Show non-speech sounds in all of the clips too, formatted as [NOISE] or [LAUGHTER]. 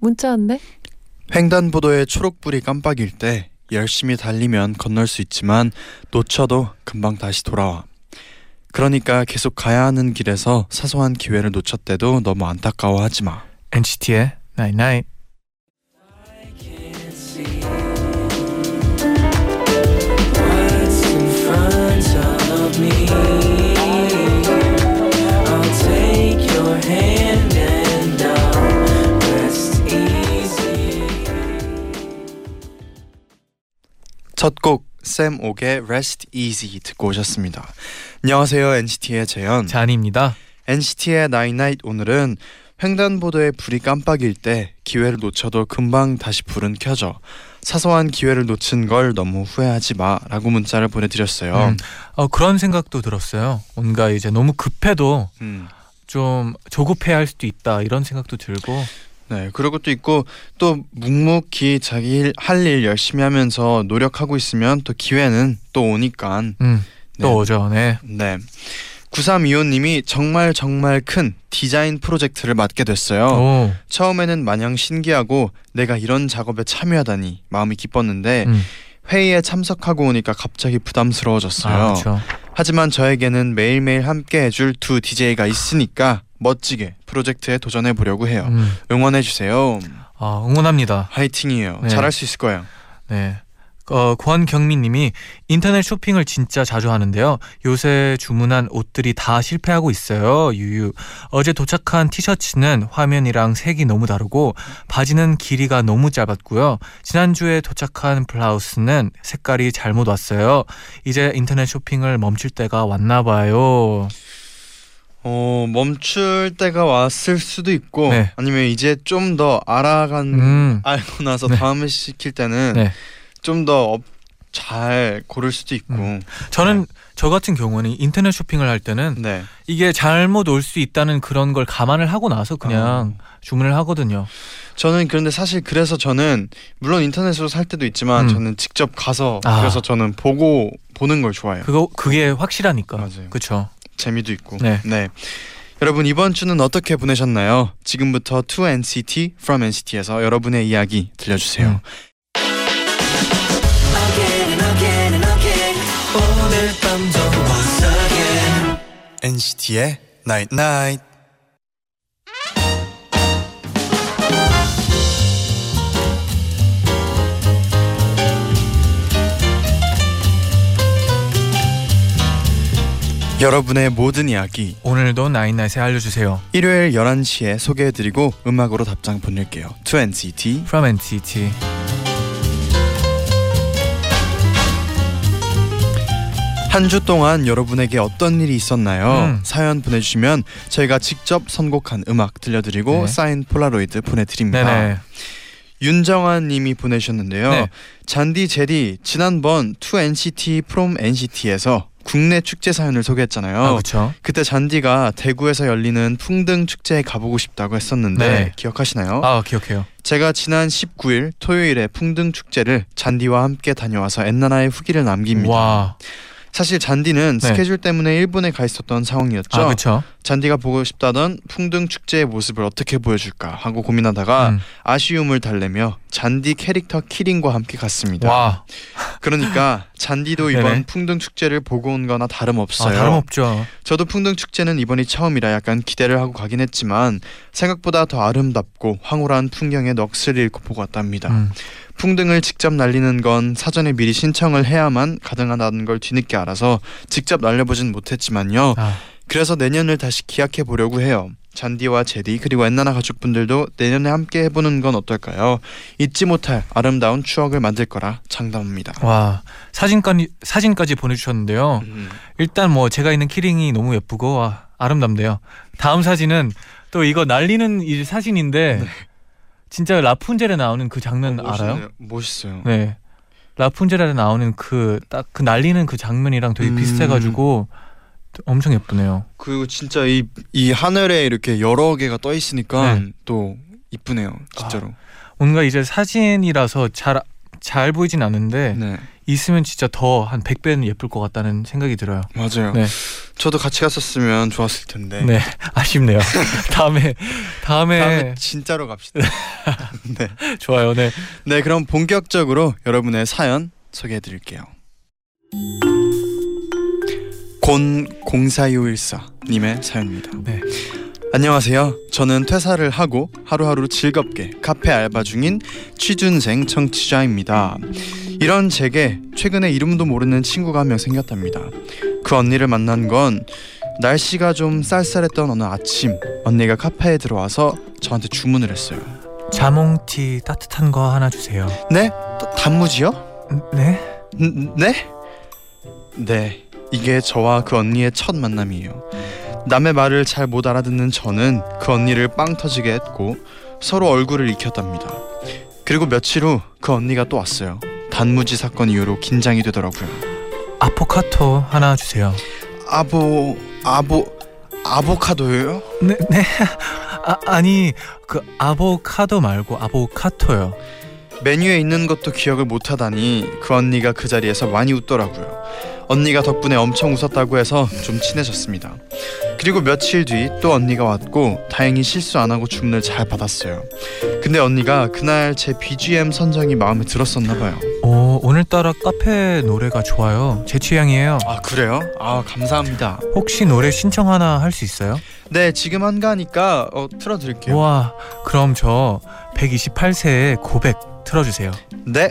문자 왔네. 횡단보도에 초록불이 깜빡일 때 열심히 달리면 건널 수 있지만 놓쳐도 금방 다시 돌아와. 그러니까 계속 가야 하는 길에서 사소한 기회를 놓쳤대도 너무 안타까워하지 마. NCT의 Night Night. What's 첫곡 샘 옥의 Rest Easy 듣고 오셨습니다. 안녕하세요 NCT의 재현. 잔입니다. NCT의 Night 오늘은 횡단보도에 불이 깜빡일 때 기회를 놓쳐도 금방 다시 불은 켜져. 사소한 기회를 놓친 걸 너무 후회하지 마라고 문자를 보내드렸어요. 음, 어, 그런 생각도 들었어요. 뭔가 이제 너무 급해도 음. 좀 조급해 할 수도 있다 이런 생각도 들고 네, 그리고 또 있고 또 묵묵히 자기 할 일 열심히 하면서 노력하고 있으면 또 기회는 또 오니까. 음, 또 네. 오죠. 네. 네. 9325님이 정말 정말 큰 디자인 프로젝트를 맡게 됐어요. 오. 처음에는 마냥 신기하고 내가 이런 작업에 참여하다니 마음이 기뻤는데 음. 회의에 참석하고 오니까 갑자기 부담스러워졌어요. 아, 그렇죠. 하지만 저에게는 매일매일 함께 해줄 두 DJ가 있으니까 멋지게 프로젝트에 도전해 보려고 해요. 음. 응원해 주세요. 아, 응원합니다. 화이팅이에요. 네. 잘할 수 있을 거예요. 네. 어, 권경민님이 인터넷 쇼핑을 진짜 자주 하는데요. 요새 주문한 옷들이 다 실패하고 있어요. 유유. 어제 도착한 티셔츠는 화면이랑 색이 너무 다르고 바지는 길이가 너무 짧았고요. 지난주에 도착한 블라우스는 색깔이 잘못 왔어요. 이제 인터넷 쇼핑을 멈출 때가 왔나 봐요. 어 멈출 때가 왔을 수도 있고 네. 아니면 이제 좀 더 알아간 음. 알고 나서 네. 다음에 시킬 때는 네. 좀더잘 고를 수도 있고 음. 저는 저 같은 경우는 인터넷 쇼핑을 할 때는 네 이게 잘못 올 수 있다는 그런 걸 감안을 하고 나서 그냥 주문을 하거든요. 저는 그런데 사실 그래서 저는 물론 인터넷으로 살 때도 있지만 음. 저는 직접 가서 아. 그래서 저는 보고 보는 걸 좋아해요. 그거 그게 확실하니까. 맞아요. 그렇죠. 재미도 있고. 네. 여러분 이번 주는 어떻게 보내셨나요? 지금부터 To NCT From NCT에서 여러분의 이야기 들려주세요. 음. NCT의 Night Night. 여러분의 모든 이야기 오늘도 나인나잇에 알려주세요. 일요일 11시에 소개해드리고 음악으로 답장 보낼게요. To NCT From NCT. 한 주 동안 여러분에게 어떤 일이 있었나요? 음. 사연 보내주시면 저희가 직접 선곡한 음악 들려드리고 네. 사인 폴라로이드 보내드립니다. 네네. 윤정환 님이 보내셨는데요. 네. 잔디 제디 지난번 To NCT From NCT에서 국내 축제 사연을 소개했잖아요. 아 그렇죠. 그때 잔디가 대구에서 열리는 풍등 축제에 가보고 싶다고 했었는데 네. 기억하시나요? 아 기억해요. 제가 지난 19일 토요일에 풍등 축제를 잔디와 함께 다녀와서 엔나나의 후기를 남깁니다. 와. 사실 잔디는 네. 스케줄 때문에 일본에 가 있었던 상황이었죠. 아 그렇죠. 잔디가 보고 싶다던 풍등 축제의 모습을 어떻게 보여줄까 하고 고민하다가 음. 아쉬움을 달래며 잔디 캐릭터 키링과 함께 갔습니다. 와. 그러니까 잔디도 [LAUGHS] 이번 네네. 풍등 축제를 보고 온 거나 아, 다름없어요. 다름없죠. 저도 풍등 축제는 이번이 처음이라 약간 기대를 하고 가긴 했지만 생각보다 더 아름답고 황홀한 풍경에 넋을 잃고 보고 왔답니다. 음. 풍등을 직접 날리는 건 사전에 미리 신청을 해야만 가능하다는 걸 뒤늦게 알아서 직접 날려보진 못했지만요. 아, 그래서 내년을 다시 기약해 보려고 해요. 잔디와 제디 그리고 엔나나 가족분들도 내년에 함께 해보는 건 어떨까요? 잊지 못할 아름다운 추억을 만들 거라 장담합니다. 와 사진까지 사진까지 보내주셨는데요. 음. 일단 뭐 제가 있는 키링이 너무 예쁘고 와, 아름답네요. 다음 사진은 또 이거 날리는 이 사진인데 진짜 라푼젤에 나오는 그 장면 어, 알아요? 멋있어요. 네. 라푼젤에 나오는 그딱그 날리는 그 장면이랑 되게 음. 비슷해가지고 엄청 예쁘네요. 그리고 진짜 이 이 하늘에 이렇게 여러 개가 떠 있으니까 네. 또 이쁘네요. 진짜로. 뭔가 이제 사진이라서 잘 잘 보이진 않는데 네. 있으면 진짜 더 한 100배는 예쁠 것 같다는 생각이 들어요. 맞아요. 네. 저도 같이 갔었으면 좋았을 텐데. 네, [LAUGHS] 아쉽네요. [LAUGHS] 다음에, 다음에 다음에 진짜로 갑시다. [LAUGHS] 네. 좋아요. 네. 네, 그럼 본격적으로 여러분의 사연 소개해 드릴게요. 곤 0464 님의 사연입니다. 네. 안녕하세요. 저는 퇴사를 하고 하루하루 즐겁게 카페 알바 중인 취준생 청취자입니다. 이런 제게 최근에 이름도 모르는 친구가 한 명 생겼답니다. 그 언니를 만난 건 날씨가 좀 쌀쌀했던 어느 아침 언니가 카페에 들어와서 저한테 주문을 했어요. 자몽티 따뜻한 거 하나 주세요. 네? 또 단무지요? 네? 음, 네? 네, 이게 저와 그 언니의 첫 만남이에요. 남의 말을 잘 못 알아듣는 저는 그 언니를 빵 터지게 했고 서로 얼굴을 익혔답니다. 그리고 며칠 후 그 언니가 또 왔어요. 단무지 사건 이후로 긴장이 되더라고요. 아포카토 하나 주세요. 아보 아보 아보카도요? 네, 네. [LAUGHS] 아, 아니 그 아보카도 말고 아보카토요. 메뉴에 있는 것도 기억을 못 하다니 그 언니가 그 자리에서 많이 웃더라고요. 언니가 덕분에 엄청 웃었다고 해서 좀 친해졌습니다. 그리고 며칠 뒤 또 언니가 왔고 다행히 실수 안 하고 주문을 잘 받았어요. 근데 언니가 그날 제 BGM 선정이 마음에 들었었나 봐요. 오, 오늘따라 카페 노래가 좋아요. 제 취향이에요. 아 그래요? 아 감사합니다. 혹시 노래 신청 하나 할 수 있어요? 네 지금 한가하니까 어, 틀어 드릴게요. 와, 그럼 저 128세의 고백 틀어주세요. 네.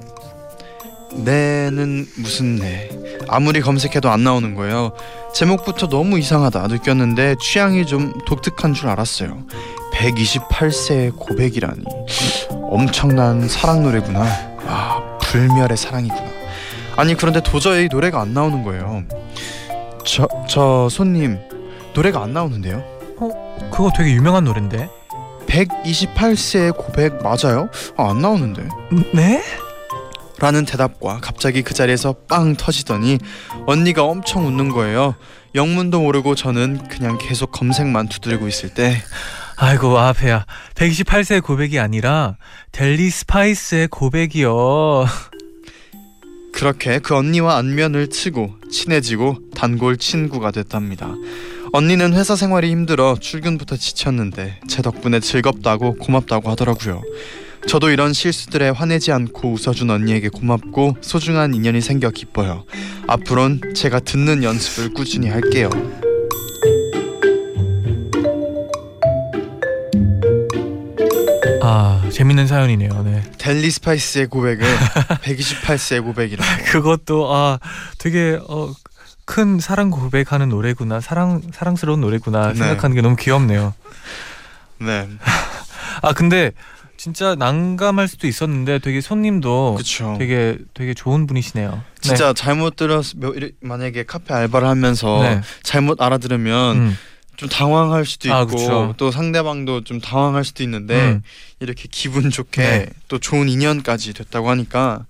네는 무슨 네. 아무리 검색해도 안 나오는 거예요. 제목부터 너무 이상하다 느꼈는데 취향이 좀 독특한 줄 알았어요. 128세의 고백이라니. 엄청난 사랑 노래구나. 아, 불멸의 사랑이구나. 아니 그런데 도저히 노래가 안 나오는 거예요. 저, 저 손님 노래가 안 나오는데요. 그거 되게 유명한 노래인데. 128세의 고백 맞아요? 아, 안 나오는데. 네? 라는 대답과 갑자기 그 자리에서 빵 터지더니 언니가 엄청 웃는 거예요. 영문도 모르고 저는 그냥 계속 검색만 두들고 있을 때 아이고 아페야 128세의 고백이 아니라 델리 스파이스의 고백이요 그렇게 그 언니와 안면을 치고 친해지고 단골 친구가 됐답니다. 언니는 회사 생활이 힘들어 출근부터 지쳤는데 제 덕분에 즐겁다고 고맙다고 하더라고요. 저도 이런 실수들에 화내지 않고 웃어준 언니에게 고맙고 소중한 인연이 생겨 기뻐요. 앞으론 제가 듣는 연습을 꾸준히 할게요. 아 재밌는 사연이네요 네 델리 스파이스의 고백을 [LAUGHS] 128세의 고백이라고. 그것도 아 되게 어 큰 사랑 고백하는 노래구나 사랑 사랑스러운 노래구나 네. 생각하는 게 너무 귀엽네요 네, [LAUGHS] 아 근데 진짜 난감할 수도 있었는데 되게 손님도 그렇죠. 되게 되게 좋은 분이시네요 진짜 잘못 들었 만약에 카페 알바를 하면서 네. 잘못 알아들으면 음, 좀 당황할 수도 아, 있고 그쵸. 또 상대방도 좀 당황할 수도 있는데 음. 이렇게 기분 좋게 네. 또 좋은 인연까지 됐다고 하니까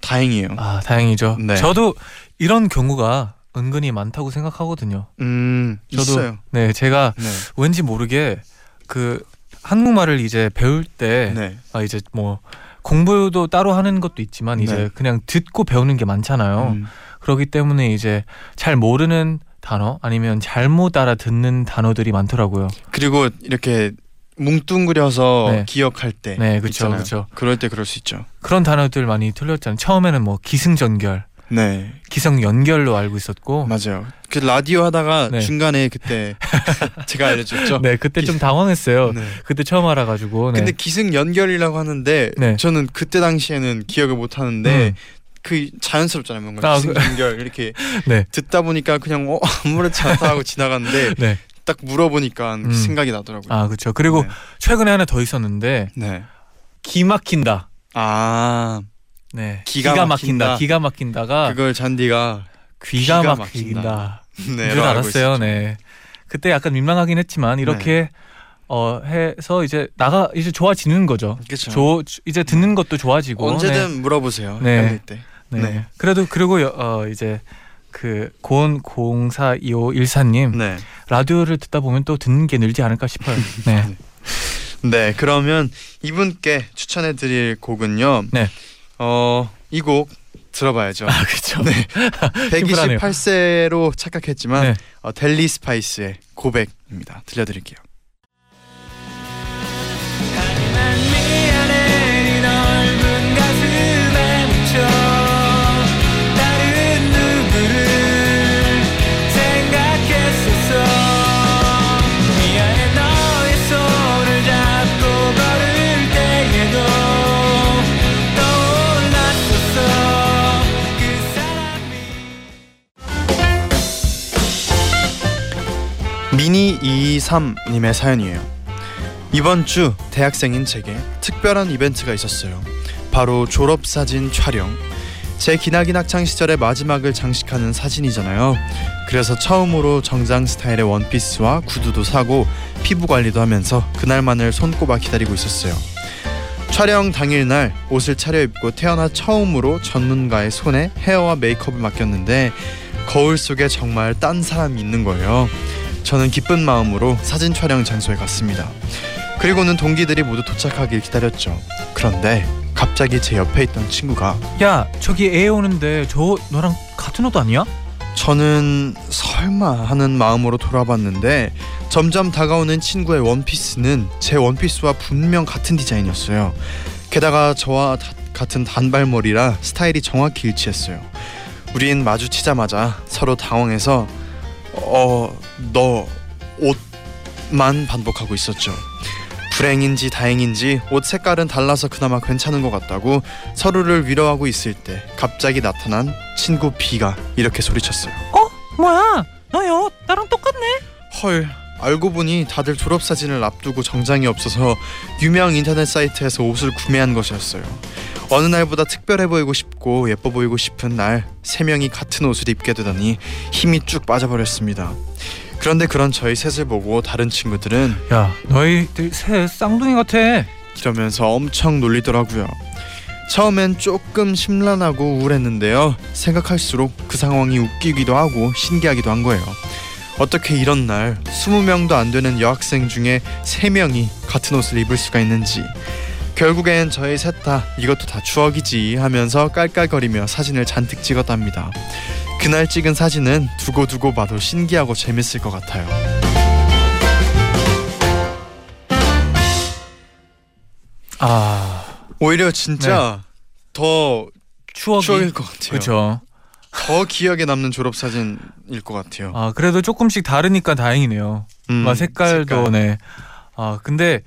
다행이에요. 아 다행이죠 네. 저도 이런 경우가 은근히 많다고 생각하거든요 음, 저도 있어요. 네 제가 네, 왠지 모르게 그 한국말을 이제 배울 때 네, 아 이제 뭐 공부도 따로 하는 것도 있지만 이제 네. 그냥 듣고 배우는 게 많잖아요. 음, 그렇기 때문에 이제 잘 모르는 단어 아니면 잘못 알아듣는 단어들이 많더라고요. 그리고 이렇게 뭉뚱그려서 네. 기억할 때 네, 그렇죠. 그렇죠. 그럴 때 그럴 수 있죠. 그런 단어들 많이 틀렸잖아요. 처음에는 뭐 기승전결, 네, 기성 연결로 알고 있었고, 맞아요. 그 라디오 하다가 네. 중간에 그때 [LAUGHS] 제가 알려줬죠. 네 그때 좀 당황했어요. 네. 그때 처음 알아가지고, 네. 근데 기승 연결이라고 하는데 네. 저는 그때 당시에는 기억을 못 하는데 음. 그 자연스럽잖아요 뭔가 아, 기승 그- 연결 이렇게 [LAUGHS] 네. 듣다 보니까 그냥 어 아무렇지 않다 하고 지나갔는데 [LAUGHS] 네. 딱 물어보니까 음. 생각이 나더라고요. 아 그렇죠. 그리고 네. 최근에 하나 더 있었는데 네. 기 막힌다. 아 네. 기가 기가, 막힌다. 막힌다. 기가 막힌다가 그걸 잔디가 귀가, 막힌다. 네, 줄 알았어요. 네. 그때 약간 민망하긴 했지만 이렇게 어 해서 이제 나가 이제 좋아지는 거죠. 그렇죠. 조, 이제 듣는 것도 좋아지고 언제든 물어보세요. 네. 때. 네. 네. 네. 그래도 그리고 여- 어 이제 그 고온 042514님 네. 라디오를 듣다 보면 또 듣는 게 늘지 않을까 싶어요. 네. [LAUGHS] 네, 그러면 이분께 추천해 드릴 곡은요. 네. 어, 이 곡 들어봐야죠. 아 그렇죠. 네. [LAUGHS] 심플하네요. 128세로 착각했지만 네. 어, 델리 스파이스의 고백입니다. 들려드릴게요. 3님의 사연이에요. 이번 주 대학생인 제게 특별한 이벤트가 있었어요. 바로 졸업사진 촬영. 제 기나긴 학창 시절의 마지막을 장식하는 사진이잖아요. 그래서 처음으로 정장 스타일의 원피스와 구두도 사고 피부 관리도 하면서 그날만을 손꼽아 기다리고 있었어요. 촬영 당일날 옷을 차려입고 태어나 처음으로 전문가의 손에 헤어와 메이크업을 맡겼는데 거울 속에 정말 딴 사람이 있는 거예요. 저는 기쁜 마음으로 사진 촬영 장소에 갔습니다. 그리고는 동기들이 모두 도착하길 기다렸죠. 그런데 갑자기 제 옆에 있던 친구가 야 저기 애 오는데 저 너랑 같은 옷 아니야? 저는 설마 하는 마음으로 돌아봤는데 점점 다가오는 친구의 원피스는 제 원피스와 분명 같은 디자인이었어요. 게다가 저와 다- 같은 단발머리라 스타일이 정확히 일치했어요. 우린 마주치자마자 서로 당황해서 어 너 옷만 반복하고 있었죠. 불행인지 다행인지 옷 색깔은 달라서 그나마 괜찮은 것 같다고 서로를 위로하고 있을 때 갑자기 나타난 친구 B가 이렇게 소리쳤어요. 뭐야 너요 나랑 똑같네. 헐 알고 보니 다들 졸업 사진을 앞두고 정장이 없어서 유명 인터넷 사이트에서 옷을 구매한 것이었어요. 어느 날보다 특별해 보이고 싶고 예뻐 보이고 싶은 날 세 명이 같은 옷을 입게 되더니 힘이 쭉 빠져버렸습니다. 그런데 그런 저희 셋을 보고 다른 친구들은 야 너희들 새 쌍둥이 같아. 이러면서 엄청 놀리더라고요. 처음엔 조금 심란하고 우울했는데요. 생각할수록 그 상황이 웃기기도 하고 신기하기도 한 거예요. 어떻게 이런 날 20명도 안 되는 여학생 중에 3명이 같은 옷을 입을 수가 있는지 결국엔 저희 셋 다 이것도 다 추억이지 하면서 깔깔거리며 사진을 잔뜩 찍었답니다. 그날 찍은 사진은 두고두고 봐도 신기하고 재밌을 것 같아요. 아 오히려 진짜 더 추억이 추억일 것 같아요. 그렇죠. 더 기억에 남는 졸업 사진일 것 같아요. 아 그래도 조금씩 다르니까 다행이네요. 음, 막 색깔도 색깔. 네. 아 근데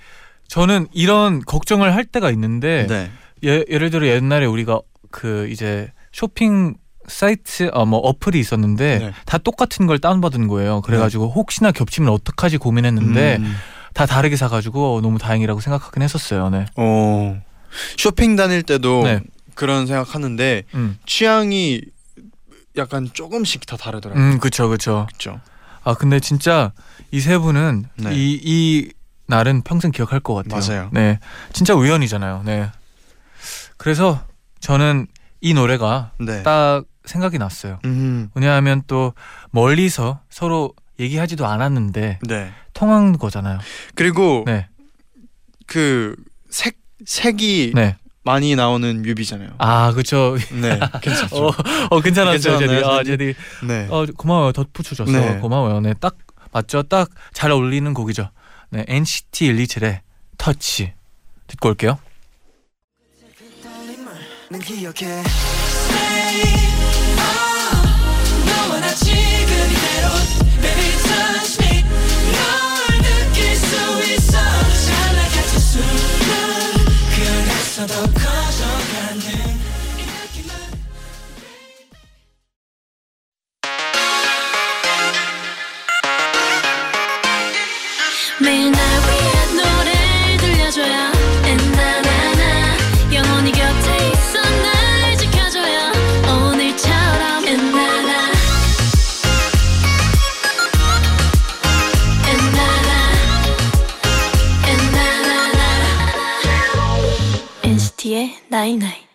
저는 이런 걱정을 할 때가 있는데 네. 예, 예를 들어 옛날에 우리가 그 이제 쇼핑 사이트 어 뭐 어플이 있었는데 네. 다 똑같은 걸 다운받은 거예요. 그래가지고 혹시나 겹치면 어떡하지 고민했는데 음, 다 다르게 사가지고 너무 다행이라고 생각하긴 했었어요. 네. 어 쇼핑 다닐 때도 네. 그런 생각하는데 음, 취향이 약간 조금씩 다 다르더라고요. 음, 그쵸. 그렇죠. 아 근데 진짜 이 세 분은 네. 이, 이 날은 평생 기억할 것 같아요. 맞아요. 네, 진짜 우연이잖아요. 네. 그래서 저는 이 노래가 네. 딱 생각이 났어요. 음, 왜냐하면 또 멀리서 서로 얘기하지도 않았는데 네. 통한 거잖아요. 그리고 네, 그 색 색이 네. 많이 나오는 뮤비잖아요. 아 그렇죠. 네, 괜찮죠. [LAUGHS] 어, 어 괜찮았나요, 제디. 아, 제디? 제디. 네. 어 고마워요. 덧붙여줘서 네. 고마워요. 네, 딱 맞죠. 딱 잘 어울리는 곡이죠. 네, NCT 127의 터치 듣고 올게요. 는 NCT의 Nine Nine.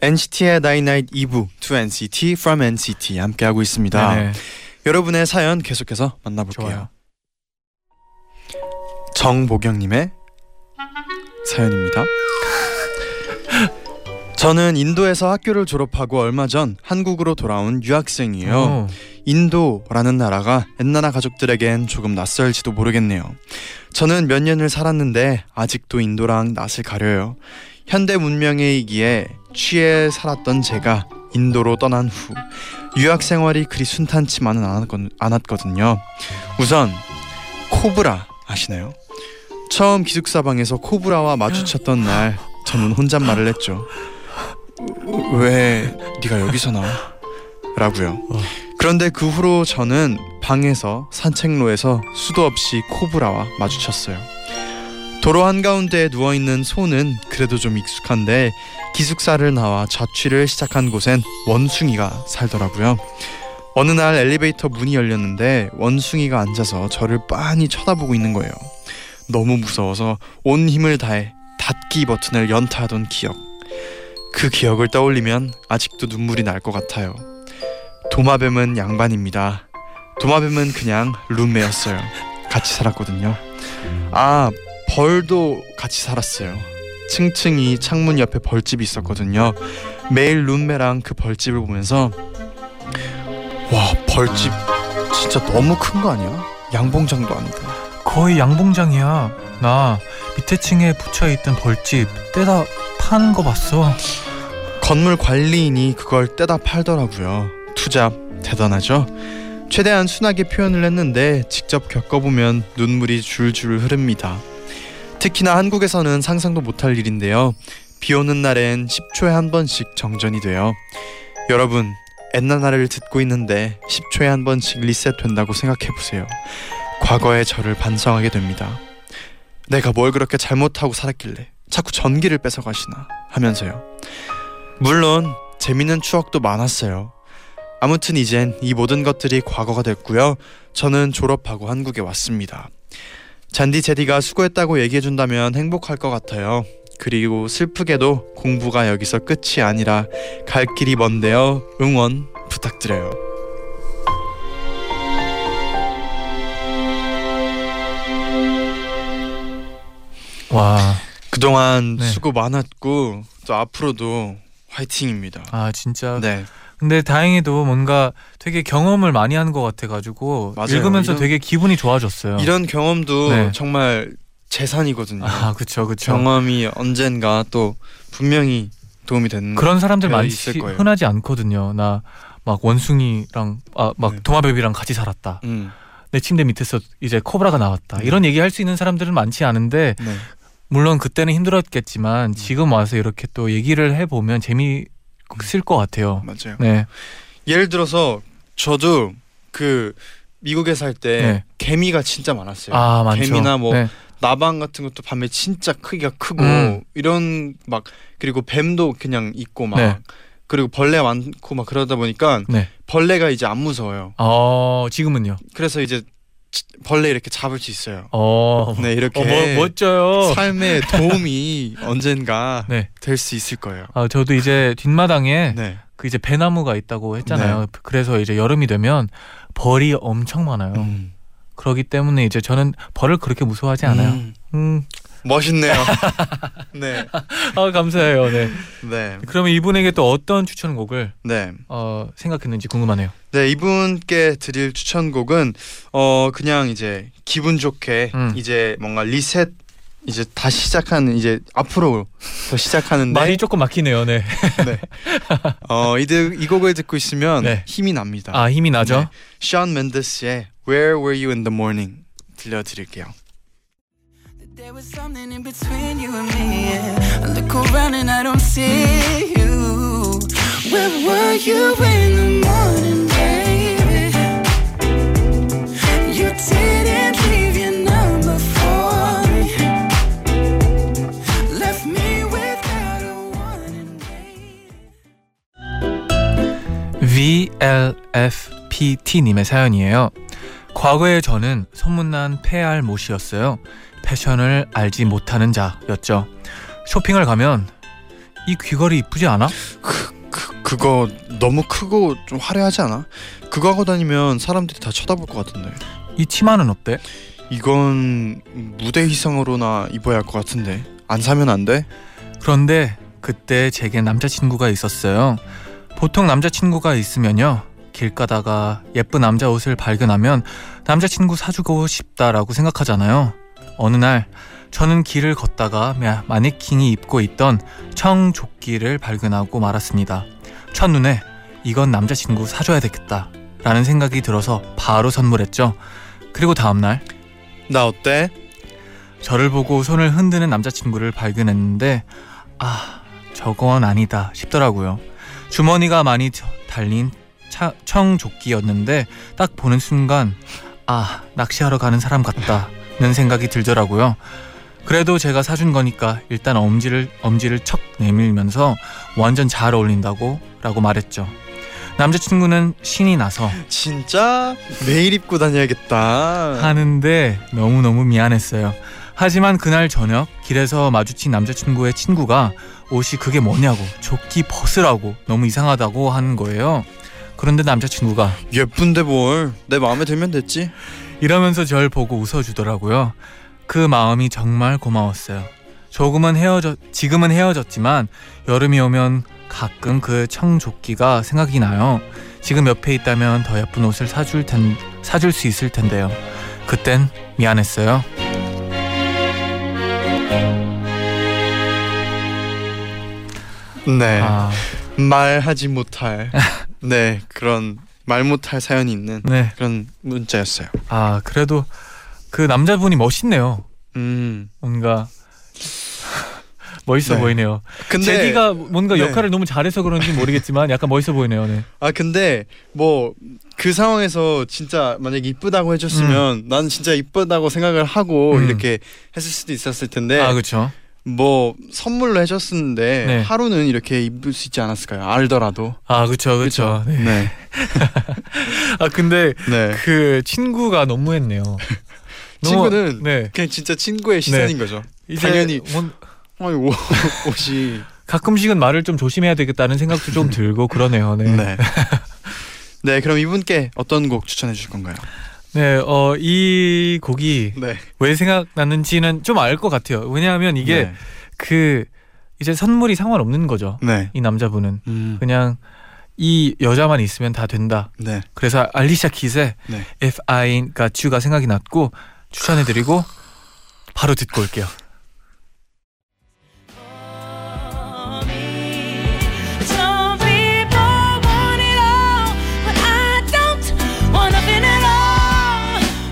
NCT의 Night 2부 To NCT From NCT 함께하고 있습니다. 네네. 여러분의 사연 계속해서 만나볼게요. 좋아요. 정보경님의 사연입니다. 저는 인도에서 학교를 졸업하고 얼마 전 한국으로 돌아온 유학생이에요. 어. 인도라는 나라가 엔나나 가족들에겐 조금 낯설지도 모르겠네요. 저는 몇 년을 살았는데 아직도 인도랑 낯을 가려요. 현대 문명이기에 취해 살았던 제가 인도로 떠난 후 유학 생활이 그리 순탄치만은 않았거- 않았거 든요. 우선 코브라 아시나요? 처음 기숙사 방에서 코브라와 마주쳤던 날 저는 혼잣말을 했죠. 왜 네가 여기서 나와? 라고요. 그런데 그 후로 저는 방에서 산책로에서 수도 없이 코브라와 마주쳤어요. 도로 한가운데 누워있는 소는 그래도 좀 익숙한데 기숙사를 나와 자취를 시작한 곳엔 원숭이가 살더라고요. 어느 날 엘리베이터 문이 열렸는데 원숭이가 앉아서 저를 빤히 쳐다보고 있는 거예요. 너무 무서워서 온 힘을 다해 닫기 버튼을 연타하던 기억. 그 기억을 떠올리면 아직도 눈물이 날 것 같아요. 도마뱀은 양반입니다. 도마뱀은 그냥 룸메였어요. 같이 살았거든요. 아, 벌도 같이 살았어요. 층층이 창문 옆에 벌집이 있었거든요. 매일 룸메랑 그 벌집을 보면서 와, 벌집 진짜 너무 큰 거 아니야? 양봉장도 아니고. 거의 양봉장이야. 나 밑에 층에 붙여 있던 벌집 떼다 파는 거 봤어. 건물 관리인이 그걸 떼다 팔더라고요. 투잡 대단하죠? 최대한 순하게 표현을 했는데 직접 겪어보면 눈물이 줄줄 흐릅니다. 특히나 한국에서는 상상도 못할 일인데요. 비 오는 날엔 10초에 한 번씩 정전이 돼요. 여러분, 엔나나를 듣고 있는데 10초에 한 번씩 리셋된다고 생각해 보세요. 과거의 저를 반성하게 됩니다. 내가 뭘 그렇게 잘못하고 살았길래 자꾸 전기를 뺏어 가시나 하면서요. 물론 재밌는 추억도 많았어요. 아무튼 이젠 이 모든 것들이 과거가 됐고요. 저는 졸업하고 한국에 왔습니다. 잔디 제디가 수고했다고 얘기해준다면 행복할 것 같아요. 그리고 슬프게도 공부가 여기서 끝이 아니라 갈 길이 먼데요. 응원 부탁드려요. 와, 그동안 네. 수고 많았고 또 앞으로도 화이팅입니다. 아 진짜. 네. 근데 다행히도 뭔가 되게 경험을 많이 하는 것 같아가지고 맞아요. 읽으면서 이런- 되게 기분이 좋아졌어요. 이런 경험도 네. 정말 재산이거든요. 아 그쵸 그쵸. 경험이 언젠가 또 분명히 도움이 되는 그런 사람들 많이 있을 거예요. 흔하지 않거든요. 나 막 원숭이랑 아막 네. 도마뱀이랑 같이 살았다. 음, 내 침대 밑에서 이제 코브라가 나왔다. 네. 이런 얘기 할 수 있는 사람들은 많지 않은데 네. 물론 그때는 힘들었겠지만 음. 지금 와서 이렇게 또 얘기를 해보면 재미있을 것 같아요. 맞아요. 네. 예를 들어서 저도 그 미국에 살때 네. 개미가 진짜 많았어요. 아 많죠. 개미나 뭐 네. 나방 같은 것도 밤에 진짜 크기가 크고 음. 이런 막 그리고 뱀도 그냥 있고 막 네. 그리고 벌레 많고 막 그러다 보니까 네. 벌레가 이제 안 무서워요. 어 지금은요. 그래서 이제 치- 벌레 이렇게 잡을 수 있어요. 어. 네 이렇게 어, 뭐, 멋져요. 삶에 [LAUGHS] 도움이 언젠가 네. 될 수 있을 거예요. 아 저도 이제 뒷마당에 네. 그 이제 배나무가 있다고 했잖아요. 그래서 이제 여름이 되면 벌이 엄청 많아요. 음. 그러기 때문에 이제 저는 벌을 그렇게 무서워하지 않아요. 음. 음. 멋있네요. [LAUGHS] 네. 아 감사해요. 네. 네. 그러면 이분에게 또 어떤 추천곡을 네. 어, 생각했는지 궁금하네요. 네, 이분께 드릴 추천곡은 어 그냥 이제 기분 좋게 음. 이제 뭔가 리셋 이제 다시 시작하는 이제 앞으로 더 시작하는데 말이 조금 막히네요. 네. 네. 어이 이 곡을 듣고 있으면 네. 힘이 납니다. 아 힘이 나죠. 네. 션 맨데스의 Where Were You in the Morning 들려드릴게요. There was something in between you and me. Yeah. I look around and I don't see you. Where were you in the morning, baby? You didn't leave your number for me. Left me without a warning, baby. VLFPT님의 사연이에요. 과거의 저는 소문난 폐알 못이었어요. 패션을 알지 못하는 자였죠. 쇼핑을 가면 이 귀걸이 이쁘지 않아? 그, 그 그거 너무 크고 좀 화려하지 않아? 그거 하고 다니면 사람들이 다 쳐다볼 것 같은데. 이 치마는 어때? 이건 무대 의상으로나 입어야 할 것 같은데. 안 사면 안 돼? 그런데 그때 제게 남자친구가 있었어요. 보통 남자친구가 있으면요. 길 가다가 예쁜 남자 옷을 발견하면 남자친구 사주고 싶다라고 생각하잖아요. 어느 날 저는 길을 걷다가 마- 마네킹이 입고 있던 청조끼를 발견하고 말았습니다. 첫눈에 이건 남자친구 사줘야 되겠다 라는 생각이 들어서 바로 선물했죠. 그리고 다음날 나 어때? 저를 보고 손을 흔드는 남자친구를 발견했는데 아 저건 아니다 싶더라고요. 주머니가 많이 저- 달린 차- 청조끼였는데 딱 보는 순간 아 낚시하러 가는 사람 같다 는 생각이 들더라고요. 그래도 제가 사준 거니까 일단 엄지를 엄지를 척 내밀면서 완전 잘 어울린다고 라고 말했죠. 남자친구는 신이 나서 진짜 매일 입고 다녀야겠다. 하는데 너무너무 미안했어요. 하지만 그날 저녁 길에서 마주친 남자친구의 친구가 옷이 그게 뭐냐고 조끼 벗으라고 너무 이상하다고 하는 거예요. 그런데 남자친구가 예쁜데 뭘? 내 마음에 들면 됐지. 이러면서 절 보고 웃어주더라고요. 그 마음이 정말 고마웠어요. 조금은 헤어졌, 지금은 헤어졌지만 여름이 오면 가끔 그 청조끼가 생각이 나요. 지금 옆에 있다면 더 예쁜 옷을 사줄 텐, 사줄 수 있을 텐데요. 그땐 미안했어요. 네. 아, 말하지 못할 네 그런 말 못할 사연이 있는 네. 그런 문자였어요. 아, 그래도 그 남자분이 멋있네요. 음. 뭔가 멋있어 네. 보이네요. 근데 제디가 뭔가 네. 역할을 너무 잘해서 그런지 모르겠지만 약간 멋있어 보이네요. 네. 아 근데 뭐 그 상황에서 진짜 만약에 이쁘다고 해줬으면 난 진짜 이쁘다고 생각을 하고 음. 이렇게 했을 수도 있었을 텐데 아, 그렇죠. 뭐 선물로 해줬었는데 네. 하루는 이렇게 입을 수 있지 않았을까요? 알더라도 아, 그렇죠. 그렇죠. 네. 네. [LAUGHS] 아, 근데 네. 그 친구가 너무했네요. [LAUGHS] 너무- 친구는 네. 그냥 진짜 친구의 시선인 거죠. 당연히 뭔- 아니 옷, [LAUGHS] 옷이 가끔씩은 말을 좀 조심해야 되겠다는 생각도 좀 들고 그러네요. 네. 네. 네, 그럼 이분께 어떤 곡 추천해 주실 건가요? 네, 어, 이 곡이 네. 왜 생각났는지는 좀 알 것 같아요. 왜냐하면 이게 네. 그 이제 선물이 상관없는 거죠. 네. 이 남자분은 음. 그냥 이 여자만 있으면 다 된다. 네. 그래서 알리샤 킷의 네. If I Ain't Got You가 생각이 났고 추천해드리고 바로 듣고 올게요.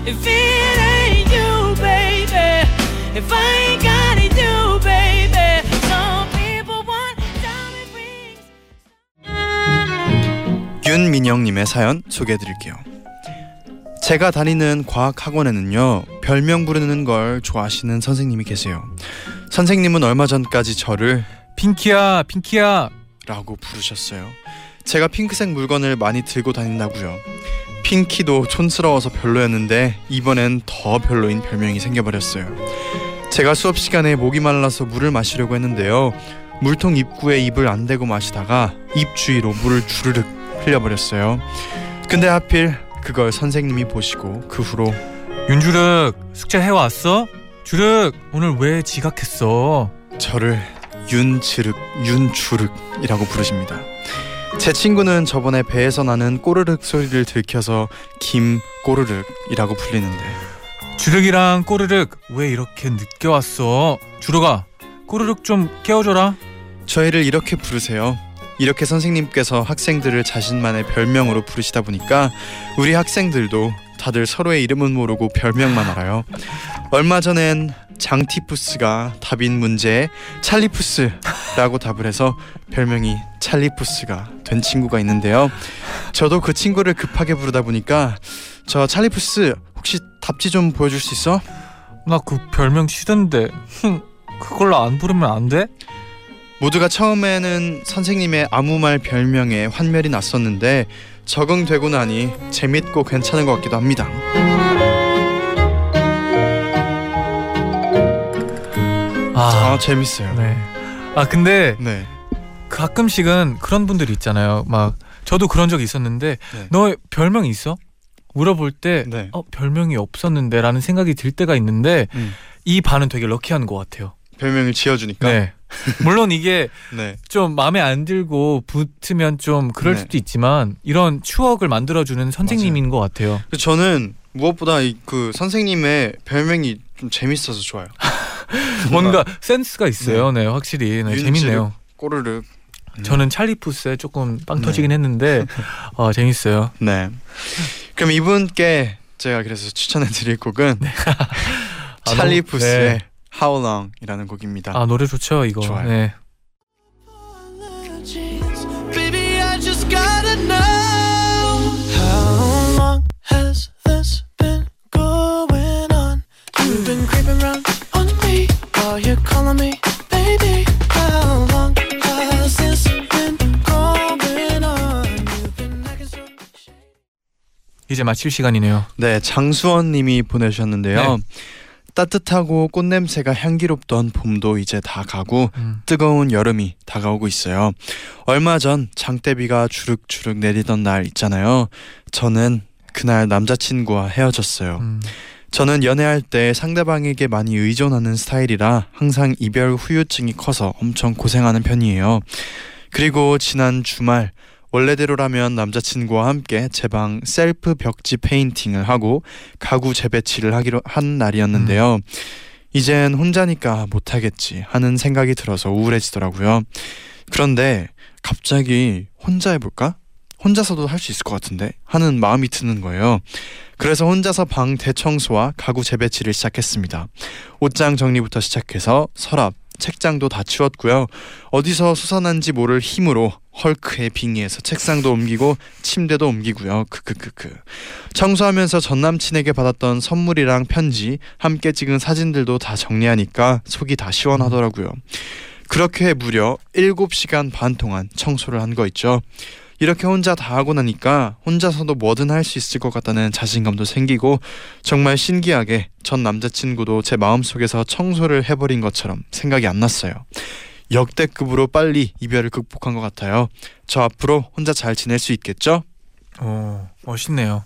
If it ain't you, baby, if I ain't got it, you, baby. Some people want diamond rings. 윤민영님의 사연 소개해 드릴게요. 제가 다니는 과학 학원에는요 별명 부르는 걸 좋아하시는 선생님이 계세요. 선생님은 얼마 전까지 저를 핑키야, 핑키야. 라고 부르셨어요. 제가 핑크색 물건을 많이 들고 다닌다고요. 핑키도 촌스러워서 별로였는데 이번엔 더 별로인 별명이 생겨버렸어요. 제가 수업 시간에 목이 말라서 물을 마시려고 했는데요. 물통 입구에 입을 안 대고 마시다가 입 주위로 물을 주르륵 흘려버렸어요. 근데 하필 그걸 선생님이 보시고 그 후로 윤주륵 숙제 해왔어? 주륵 오늘 왜 지각했어? 저를 윤지륵, 윤주륵이라고 부르십니다. 제 친구는 저번에 배에서 나는 꼬르륵 소리를 들켜서 김 꼬르륵이라고 불리는데 주륵이랑 꼬르륵 왜 이렇게 늦게 왔어? 주륵아 꼬르륵 좀 깨워줘라. 저희를 이렇게 부르세요. 이렇게 선생님께서 학생들을 자신만의 별명으로 부르시다 보니까 우리 학생들도 다들 서로의 이름은 모르고 별명만 알아요. 얼마 전엔 장티푸스가 답인 문제에 찰리푸스라고 답을 해서 별명이 찰리푸스가 된 친구가 있는데요. 저도 그 친구를 급하게 부르다 보니까 저 찰리푸스 혹시 답지 좀 보여줄 수 있어? 나 그 별명 싫은데 흠, 그걸로 안 부르면 안 돼? 모두가 처음에는 선생님의 아무 말 별명에 환멸이 났었는데 적응되고 나니 재밌고 괜찮은 것 같기도 합니다. 아, 아 재밌어요. 네. 아 근데 네. 가끔씩은 그런 분들이 있잖아요. 막 저도 그런 적이 있었는데 네. 너 별명 있어? 물어볼 때 네. 어, 별명이 없었는데라는 생각이 들 때가 있는데 음. 이 반은 되게 럭키한 것 같아요. 별명을 지어주니까. 네. 물론 이게 [LAUGHS] 네. 좀 마음에 안 들고 붙으면 좀 그럴 네. 수도 있지만 이런 추억을 만들어주는 선생님인 것 같아요. 저는 무엇보다 이그 선생님의 별명이 좀 재밌어서 좋아요. [LAUGHS] 뭔가 센스가 있어요. 네, 확실히 네. 재밌네요. 꼬르륵. 저는 찰리푸스에 조금 빵 네. 터지긴 했는데 [LAUGHS] 어, 재밌어요. 네. 그럼 이분께 제가 그래서 추천해 드릴 곡은 [LAUGHS] 아, 찰리 너무- 푸스의 네. How Long이라는 곡입니다. 아 노래 좋죠 이거. 좋아요. 이제 마칠 시간이네요. 네, 장수원 님이 보내주셨는데요. 네. 따뜻하고 꽃냄새가 향기롭던 봄도 이제 다 가고 음. 뜨거운 여름이 다가오고 있어요. 얼마 전 장대비가 주룩주룩 내리던 날 있잖아요. 저는 그날 남자친구와 헤어졌어요. 음. 저는 연애할 때 상대방에게 많이 의존하는 스타일이라 항상 이별 후유증이 커서 엄청 고생하는 편이에요. 그리고 지난 주말 원래대로라면 남자친구와 함께 제 방 셀프 벽지 페인팅을 하고 가구 재배치를 하기로 한 날이었는데요. 이젠 혼자니까 못하겠지 하는 생각이 들어서 우울해지더라고요. 그런데 갑자기 혼자 해볼까? 혼자서도 할 수 있을 것 같은데 하는 마음이 드는 거예요. 그래서 혼자서 방 대청소와 가구 재배치를 시작했습니다. 옷장 정리부터 시작해서 서랍, 책장도 다 치웠고요. 어디서 솟아난지 모를 힘으로 헐크의 빙의해서 책상도 옮기고 침대도 옮기고요. 크크크크. 청소하면서 전 남친에게 받았던 선물이랑 편지, 함께 찍은 사진들도 다 정리하니까 속이 다 시원하더라고요. 그렇게 무려 7시간 반 동안 청소를 한 거 있죠. 이렇게 혼자 다 하고 나니까 혼자서도 뭐든 할 수 있을 것 같다는 자신감도 생기고 정말 신기하게 전 남자친구도 제 마음속에서 청소를 해버린 것처럼 생각이 안 났어요. 역대급으로 빨리 이별을 극복한 것 같아요. 저 앞으로 혼자 잘 지낼 수 있겠죠? 어, 멋있네요.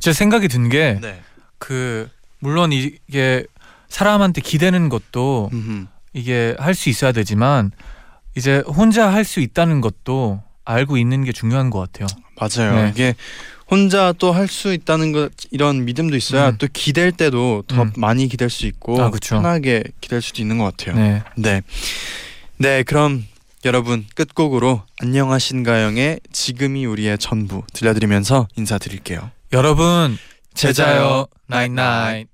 제 생각이 든 게그 네. 물론 이게 사람한테 기대는 것도 음흠. 이게 할 수 있어야 되지만 이제 혼자 할 수 있다는 것도 알고 있는 게 중요한 것 같아요. 맞아요. 네. 이게 혼자 또 할 수 있다는 것 이런 믿음도 있어야 음. 또 기댈 때도 더 음. 많이 기댈 수 있고 아. 편하게 기댈 수도 있는 것 같아요. 네. 네. 네, 그럼 여러분 끝곡으로 안녕하신가영의 지금이 우리의 전부 들려드리면서 인사드릴게요. 여러분 제자요 제자요 나잇나잇